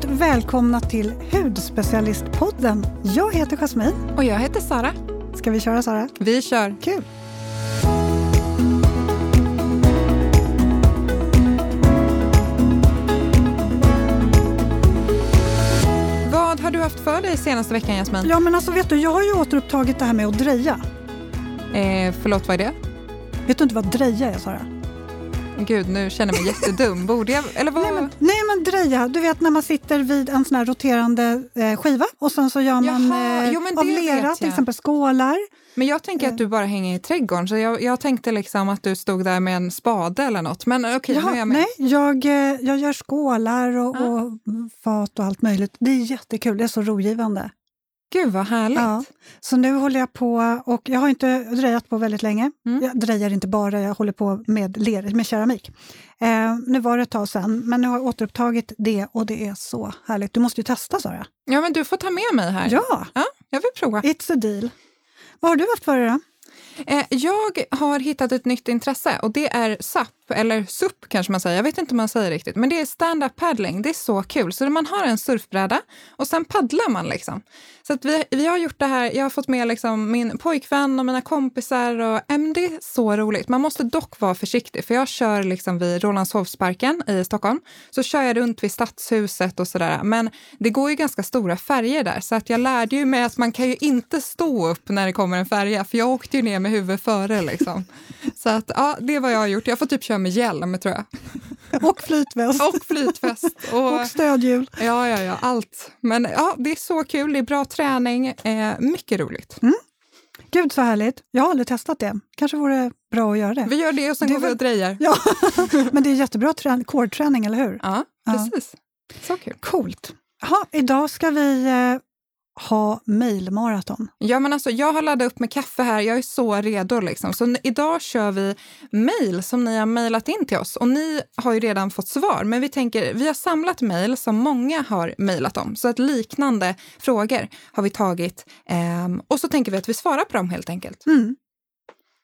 Varmt välkomna till Hudspecialistpodden. Jag heter Jasmin. Och jag heter Sara. Ska vi köra Sara? Vi kör. Kul! Vad har du haft för dig senaste veckan Jasmin? Ja men alltså vet du, jag har ju återupptagit det här med att dreja. Eh, förlåt, vad är det? Vet du inte vad dreja är Sara? Gud, nu känner jag mig jättedum. Borde jag? Eller vad? Nej men, nej men dreja, du vet när man sitter vid en sån här roterande eh, skiva och sen så gör man eh, jo, men av lera till exempel skålar. Men jag tänker att du bara hänger i trädgården, så jag, jag tänkte liksom att du stod där med en spade eller något. Men okej, nu är jag med. nej, jag, eh, jag gör skålar och, Ja. och fat och allt möjligt. Det är jättekul, det är så rogivande. Gud vad härligt. Ja, så nu håller jag på, och jag har inte drejat på väldigt länge. Mm. Jag drejar inte bara, jag håller på med, ler, med keramik. Eh, nu var det ett tag sedan, men nu har jag återupptagit det och det är så härligt. Du måste ju testa Sara. Ja, men du får ta med mig här. Ja, Ja, jag vill prova. it's a deal. Vad har du haft för dig då? Eh, jag har hittat ett nytt intresse och det är SUP, eller SUP kanske man säger. Jag vet inte om man säger riktigt, men det är stand-up paddling. Det är så kul. Så man har en surfbräda och sen paddlar man liksom. Så att vi, vi har gjort det här. Jag har fått med liksom min pojkvän och mina kompisar och men det är så roligt. Man måste dock vara försiktig för jag kör liksom vid Rålambshovsparken i Stockholm. Så kör jag runt vid Stadshuset och sådär. Men det går ju ganska stora färger där så att jag lärde ju mig att man kan ju inte stå upp när det kommer en färja för jag åkte ju ner med huvudet före liksom. Så att ja, det är vad jag har gjort. Jag får typ köra med hjälm tror jag. Och flytväst. Och flytväst. Och, och stödhjul. ja, ja, ja, allt. Men ja, det är så kul. Det är bra träning. Eh, mycket roligt. Gud så härligt. Jag har aldrig testat det. Kanske vore bra att göra det. Vi gör det och sen Det går vi och drejar. Ja, men det är jättebra trän- core-träning, eller hur? Ja, Ja. precis. Så kul. Coolt. Ha, idag ska vi eh, ha mejlmaraton. Ja, men alltså, jag har laddat upp med kaffe här. Jag är så redo. Liksom. Så idag kör vi mejl som ni har mejlat in till oss. Och ni har ju redan fått svar, men vi tänker vi har samlat mejl som många har mejlat om. Så att liknande frågor har vi tagit. ehm, och så tänker vi att vi svarar på dem helt enkelt. Mm.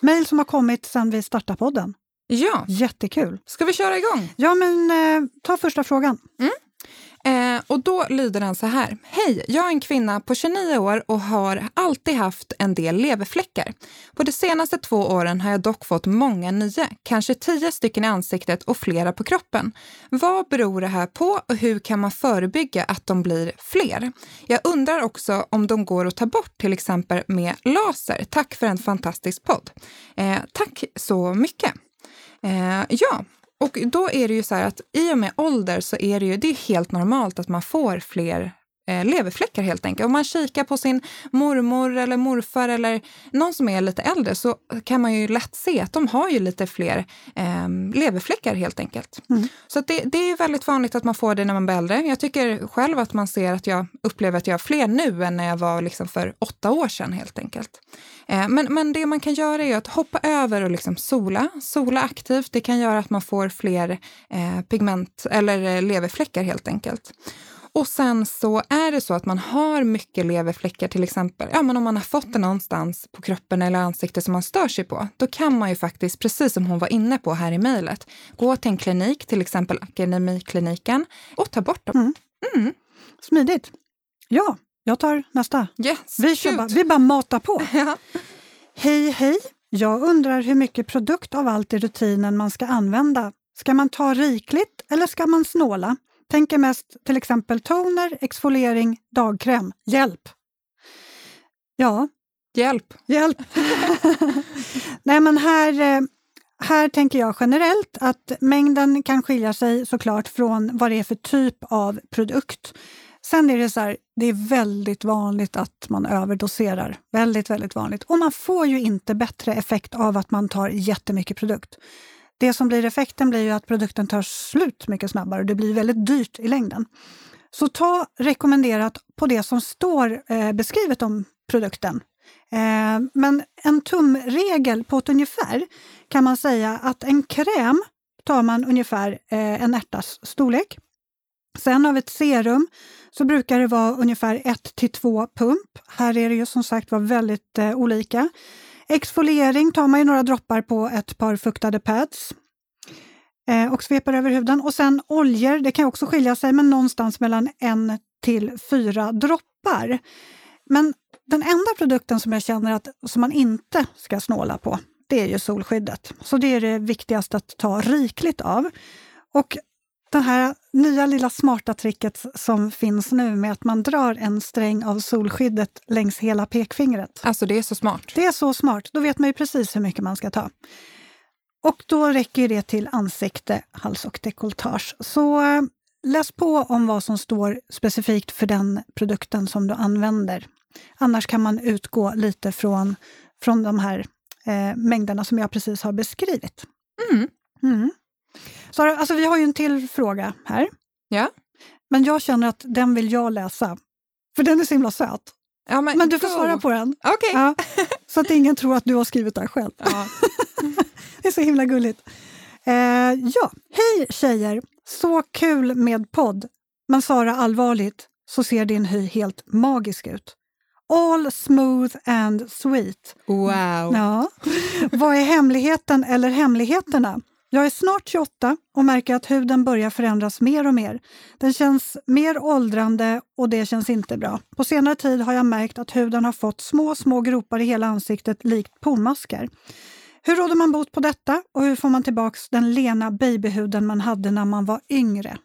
Mejl som har kommit sedan vi startade podden. Ja, Jättekul. ska vi köra igång? Ja, men eh, ta första frågan. Eh, och då lyder den så här. Hej, jag är en kvinna på 29 år och har alltid haft en del leverfläckar. På de senaste två åren har jag dock fått många nya, kanske tio stycken i ansiktet och flera på kroppen. Vad beror det här på och hur kan man förebygga att de blir fler? Jag undrar också om de går att ta bort, till exempel med laser. Tack för en fantastisk podd. Eh, tack så mycket. Eh, ja, och då är det ju så här att i och med ålder så är det ju det är helt normalt att man får fler eh, leverfläckar helt enkelt. Om man kikar på sin mormor eller morfar eller någon som är lite äldre så kan man ju lätt se att de har ju lite fler eh, leverfläckar helt enkelt. Mm. Så det, det är väldigt vanligt att man får det när man blir äldre. Jag tycker själv att man ser att jag upplever att jag har fler nu än när jag var liksom för åtta år sedan helt enkelt. Eh, Men, men det man kan göra är att hoppa över och liksom sola. Sola aktivt, det kan göra att man får fler eh, pigment eller eh, leverfläckar helt enkelt. Och sen så är det så att man har mycket leverfläckar, till exempel ja, men om man har fått det någonstans på kroppen eller ansiktet som man stör sig på, då kan man ju faktiskt, precis som hon var inne på här i mejlet, gå till en klinik, till exempel Akademikliniken, och ta bort dem. Mm. Mm. Smidigt. Ja, jag tar nästa. Yes, Vi, bara, vi bara matar på. Ja. Hej, hej! Jag undrar hur mycket produkt av allt i rutinen man ska använda. Ska man ta rikligt eller ska man snåla? Tänker mest till exempel toner, exfoliering, dagkräm. Hjälp! Ja, Hjälp. hjälp! Nej, men här, eh, här tänker jag generellt att mängden kan skilja sig såklart från vad det är för typ av produkt. Sen är det så här, det är väldigt vanligt att man överdoserar. Väldigt, väldigt vanligt. Och man får ju inte bättre effekt av att man tar jättemycket produkt. Det som blir effekten blir ju att produkten tar slut mycket snabbare och det blir väldigt dyrt i längden. Så ta rekommenderat på det som står eh, beskrivet om produkten. Eh, men en tumregel på ett ungefär kan man säga att en kräm tar man ungefär eh, en ärtas storlek. Sen av ett serum så brukar det vara ungefär 1 till 2 pump. Här är det ju som sagt var väldigt eh, olika. Exfoliering tar man ju några droppar på ett par fuktade pads. Eh, och sveper över huden. Och sen oljor, det kan också skilja sig, men någonstans mellan en till fyra droppar. Men den enda produkten som jag känner att som man inte ska snåla på, det är ju solskyddet. Så det är det viktigaste att ta rikligt av. Och det här nya lilla smarta tricket som finns nu med att man drar en sträng av solskyddet längs hela pekfingret. Alltså det är så smart. Det är så smart. Då vet man ju precis hur mycket man ska ta. Och då räcker det till ansikte, hals och dekolletage. Så eh, läs på om vad som står specifikt för den produkten som du använder. Annars kan man utgå lite från, från de här eh, mängderna som jag precis har beskrivit. Mm. Mm. Så, alltså, vi har ju en till fråga här. Ja. Men jag känner att den vill jag läsa. För den är så himla söt. Ja, men, Men du får go. svara på den. Okej. Ja, så att ingen tror att du har skrivit den själv. Ja. Det är så himla gulligt. Eh, ja, hej tjejer! Så kul med podd. Men Sara, allvarligt så ser din hy helt magisk ut. All smooth and sweet. Wow. Ja. Vad är hemligheten eller hemligheterna? Jag är snart 28 och märker att huden börjar förändras mer och mer. Den känns mer åldrande och det känns inte bra. På senare tid har jag märkt att huden har fått små, små gropar i hela ansiktet likt pormaskar. Hur råder man bot på detta och hur får man tillbaks den lena babyhuden man hade när man var yngre?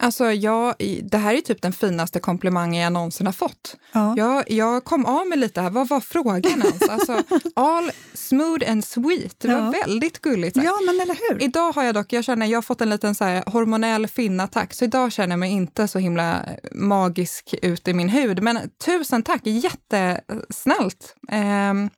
Alltså, jag, det här är typ den finaste komplimangen jag någonsin har fått. Ja. Jag, jag kom av mig lite här. Vad var frågan ens? Alltså, all smooth and sweet. Det var Ja. väldigt gulligt sagt. ja, men eller hur? Idag har jag dock, jag känner, jag har fått en liten så här hormonell finnattack, så idag känner jag mig inte så himla magisk ut i min hud. Men tusen tack, jättesnällt. Ehm,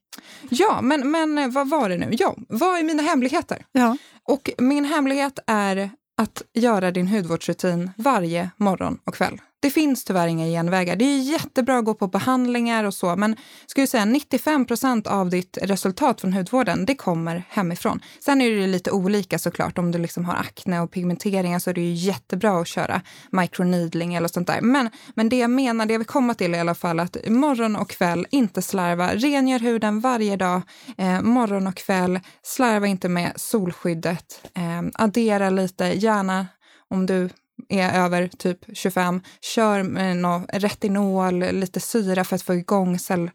ja, men, men vad var det nu? Ja, vad är mina hemligheter? Ja. Och min hemlighet är att göra din hudvårdsrutin varje morgon och kväll. Det finns tyvärr inga genvägar. Det är jättebra att gå på behandlingar och så, men skulle säga 95 procent av ditt resultat från hudvården, det kommer hemifrån. Sen är det lite olika såklart. Om du liksom har akne och pigmenteringar så är det ju jättebra att köra microneedling eller sånt där. Men, men det jag menar, det jag vill komma till i alla fall, att morgon och kväll, inte slarva. Rengör huden varje dag, eh, morgon och kväll. Slarva inte med solskyddet. Eh, addera lite, gärna om du är över typ 25, kör med nå, retinol, lite syra för att få igång cell,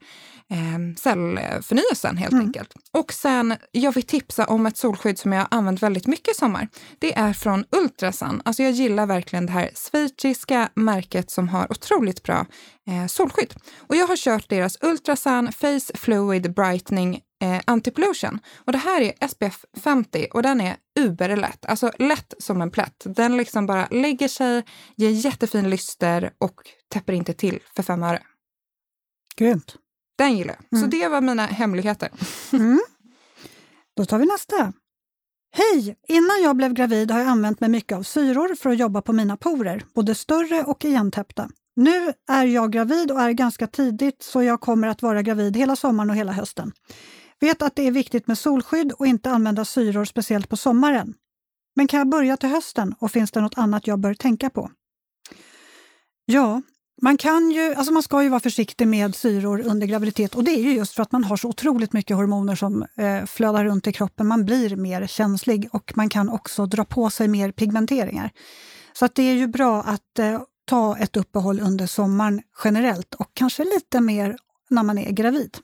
eh, cellförnyelsen helt enkelt. Och sen, jag vill tipsa om ett solskydd som jag har använt väldigt mycket i sommar. Det är från Ultrasun. Alltså jag gillar verkligen det här schweiziska märket som har otroligt bra eh, solskydd. Och jag har kört deras Ultrasun Face Fluid Brightening eh, Anti-Pollution. Och det här är SPF 50 och den är uberlätt, alltså lätt som en plätt. Den liksom bara lägger sig, ger jättefin lyster och täpper inte till för fem öre. Grymt. Den gillar jag. Så Mm. det var mina hemligheter. Mm. Då tar vi nästa. Hej! Innan jag blev gravid har jag använt mig mycket av syror för att jobba på mina porer, både större och igentäppta. Nu är jag gravid och är ganska tidigt så jag kommer att vara gravid hela sommaren och hela hösten. Vet att det är viktigt med solskydd och inte använda syror speciellt på sommaren. Men kan jag börja till hösten och finns det något annat jag bör tänka på? Ja, man kan ju, alltså man ska ju vara försiktig med syror under graviditet och det är ju just för att man har så otroligt mycket hormoner som eh, flödar runt i kroppen. Man blir mer känslig och man kan också dra på sig mer pigmenteringar. Så att det är ju bra att eh, ta ett uppehåll under sommaren generellt och kanske lite mer när man är gravid.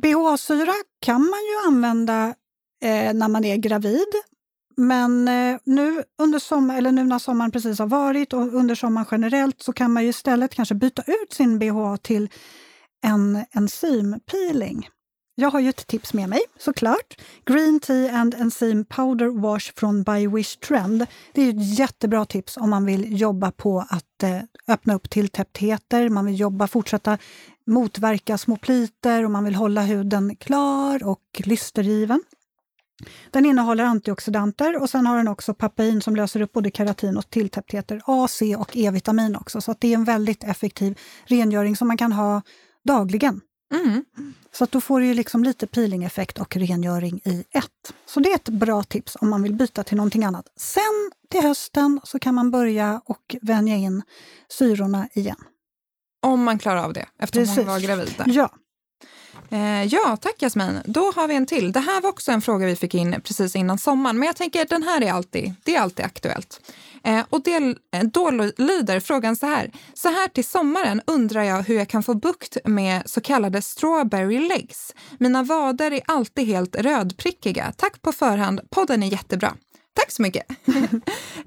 BHA-syra kan man ju använda eh, när man är gravid. Men eh, nu, under sommar, eller nu när sommaren precis har varit och under sommaren generellt så kan man ju istället kanske byta ut sin BHA till en enzympeeling. Jag har ju ett tips med mig såklart. Green Tea and Enzyme Powder Wash från By Wish Trend. Det är ett jättebra tips om man vill jobba på att eh, öppna upp tilltäpptheter, man vill jobba, fortsätta motverka små pliter och man vill hålla huden klar och lystergiven. Den innehåller antioxidanter och sen har den också papain som löser upp både keratin och tilltäpptheter, A, C och E-vitamin också. Så det är en väldigt effektiv rengöring som man kan ha dagligen. Mm. Så att då får du liksom lite peelingeffekt och rengöring i ett. Så det är ett bra tips om man vill byta till någonting annat. Sen till hösten så kan man börja och vänja in syrorna igen. Om man klarar av det, eftersom Precis. hon var gravid. Där. Ja, Eh, ja, tack Jasmin. Då har vi en till. Det här var också en fråga vi fick in precis innan sommaren, men jag tänker den här är alltid, det är alltid aktuellt. Eh, och det, eh, då lyder frågan så här. Så här till sommaren undrar jag hur jag kan få bukt med så kallade strawberry legs. Mina vader är alltid helt rödprickiga. Tack på förhand. Podden är jättebra. Tack så mycket!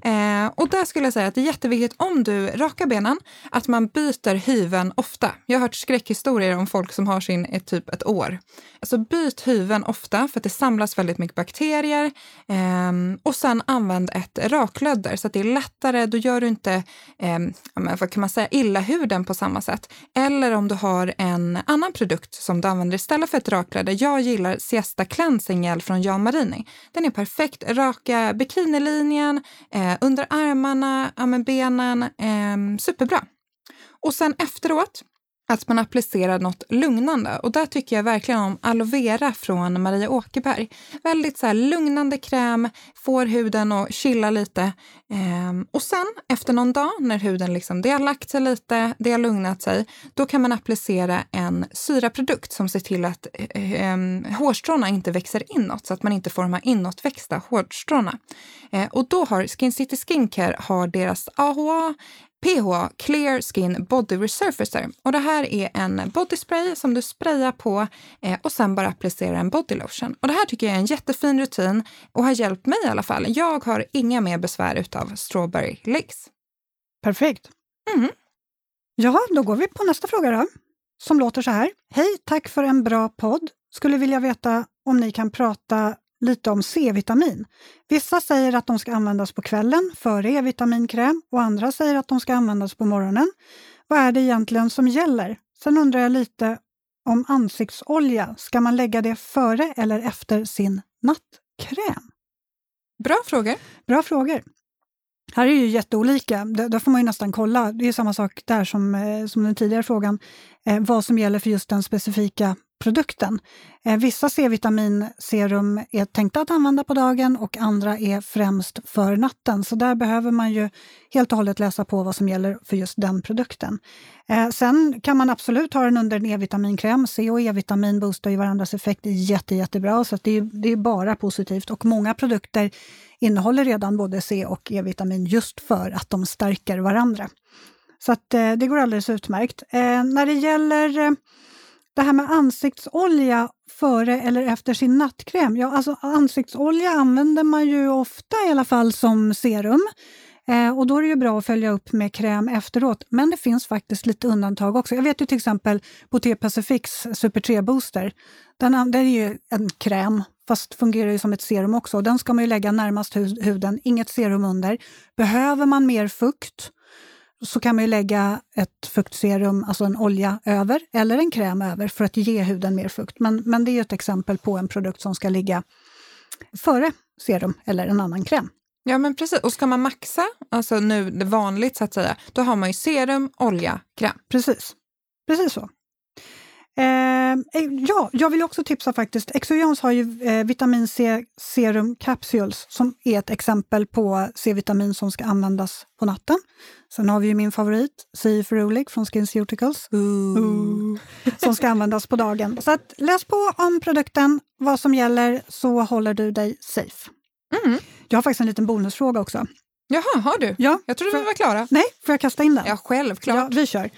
eh, och där skulle jag säga att det är jätteviktigt om du rakar benen, att man byter hyven ofta. Jag har hört skräckhistorier om folk som har sin i typ ett år. Alltså byt huven ofta för att det samlas väldigt mycket bakterier. Eh, och sen använd ett raklödder så att det är lättare. Då gör du inte, eh, vad kan man säga, illa huden på samma sätt. Eller om du har en annan produkt som du använder istället för ett raklödder. Jag gillar Siesta Cleansing Gel från Jan Marini. Den är perfekt. Raka bikinilinjen, eh, under armarna, ja, benen. Eh, superbra. Och sen efteråt att man applicerar något lugnande. Och där tycker jag verkligen om aloe vera från Maria Åkerberg. Väldigt så lugnande kräm, får huden att chilla lite. Ehm, och sen efter någon dag när huden liksom, det har lagt sig lite, det har lugnat sig, då kan man applicera en syraprodukt som ser till att eh, ehm, hårstråna inte växer inåt så att man inte får de här inåtväxta hårstråna. Ehm, och då har Skin City Skincare har deras AHA PH Clear Skin Body Resurfacer. Och det här är en bodyspray som du sprayar på eh, och sen bara applicerar en body lotion. Och det här tycker jag är en jättefin rutin och har hjälpt mig i alla fall. Jag har inga mer besvär utav strawberry legs. Perfekt. Mm. Ja, då går vi på nästa fråga då, som låter så här. Hej, tack för en bra podd. Skulle vilja veta om ni kan prata lite om C-vitamin. Vissa säger att de ska användas på kvällen före E-vitaminkräm och andra säger att de ska användas på morgonen. Vad är det egentligen som gäller? Sen undrar jag lite om ansiktsolja. Ska man lägga det före eller efter sin nattkräm? Bra frågor. Bra frågor. Här är ju jätteolika. Där får man ju nästan kolla. Det är samma sak där som, eh, som den tidigare frågan. Eh, vad som gäller för just den specifika produkten. Eh, vissa C-vitaminserum är tänkta att använda på dagen och andra är främst för natten. Så där behöver man ju helt och hållet läsa på vad som gäller för just den produkten. Eh, sen kan man absolut ha den under en E-vitaminkräm. C och E-vitamin boostar ju varandras effekt jätte, jättebra, så det är, det är bara positivt. Och många produkter innehåller redan både C och E-vitamin just för att de stärker varandra. Så att, eh, det går alldeles utmärkt. när det gäller det här med ansiktsolja före eller efter sin nattkräm. Ja, alltså ansiktsolja använder man ju ofta i alla fall som serum. Eh, och då är det ju bra att följa upp med kräm efteråt. Men det finns faktiskt lite undantag också. Jag vet ju till exempel Boté Pacifics Super 3 Booster. Den, den är ju en kräm, fast fungerar ju som ett serum också. Den ska man ju lägga närmast huden, inget serum under. Behöver man mer fukt så kan man ju lägga ett fuktserum, alltså en olja, över eller en kräm över för att ge huden mer fukt. Men, men det är ett exempel på en produkt som ska ligga före serum eller en annan kräm. Ja, men precis. Och ska man maxa, alltså nu det vanligt så att säga, då har man ju serum, olja, kräm. Precis. Precis så. Eh, ja, jag vill också tipsa faktiskt. Exovians har ju eh, vitamin C serum capsules som är ett exempel på C-vitamin som ska användas på natten. Sen har vi ju min favorit, C Ferulic från SkinCeuticals, som ska användas på dagen. Så att, läs på om produkten, vad som gäller, så håller du dig safe. Mm. Jag har faktiskt en liten bonusfråga också. Jaha, har du? Ja, jag trodde vi var klara. Nej, får jag kasta in den? Ja, självklart. Ja, vi kör.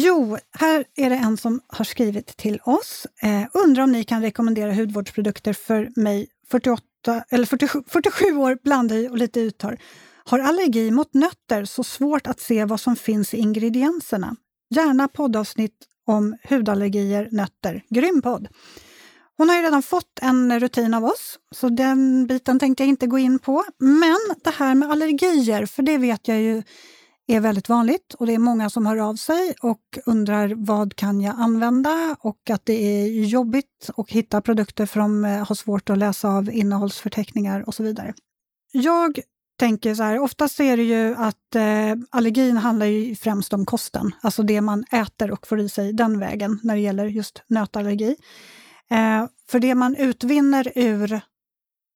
Jo, här är det en som har skrivit till oss. Eh, undrar om ni kan rekommendera hudvårdsprodukter för mig, 48, eller 47, 47 år, blandhy och lite uttar. Har allergi mot nötter, så svårt att se vad som finns i ingredienserna. Gärna poddavsnitt om hudallergier, nötter. Grym podd! Hon har ju redan fått en rutin av oss, så den biten tänkte jag inte gå in på. Men det här med allergier, för det vet jag ju är väldigt vanligt och det är många som hör av sig och undrar vad kan jag använda och att det är jobbigt att hitta produkter för de eh, har svårt att läsa av innehållsförteckningar och så vidare. Jag tänker så här, oftast är det ju att eh, allergin handlar ju främst om kosten, alltså det man äter och får i sig den vägen när det gäller just nötallergi. Eh, för det man utvinner ur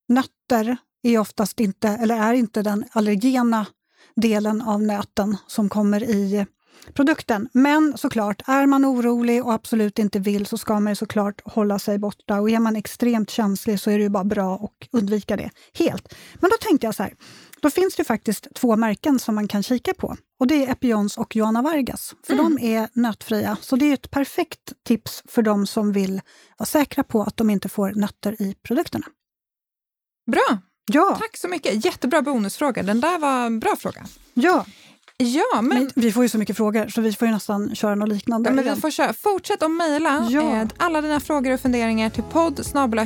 nötter är oftast inte, eller är inte den allergena delen av nöten som kommer i produkten. Men såklart, är man orolig och absolut inte vill så ska man såklart hålla sig borta. Och är man extremt känslig så är det ju bara bra att undvika det helt. Men då tänkte jag så här, då finns det faktiskt två märken som man kan kika på. Och Det är Epions och Johanna Vargas, för mm. de är nötfria. Så det är ett perfekt tips för de som vill vara säkra på att de inte får nötter i produkterna. Bra! Ja. Tack så mycket. Jättebra bonusfråga. Den där var en bra fråga. Ja. Ja, men... men... Vi får ju så mycket frågor så vi får ju nästan köra något liknande. Ja, men vi får köra. Fortsätt att mejla ja. eh, alla dina frågor och funderingar till podd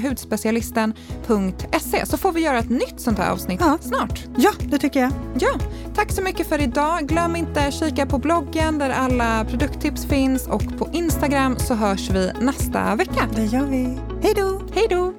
hudspecialisten.se så får vi göra ett nytt sånt här avsnitt ja. snart. Ja, det tycker jag. Ja, tack så mycket för idag. Glöm inte att kika på bloggen där alla produkttips finns och på Instagram så hörs vi nästa vecka. Det gör vi. Hej då! Hej då!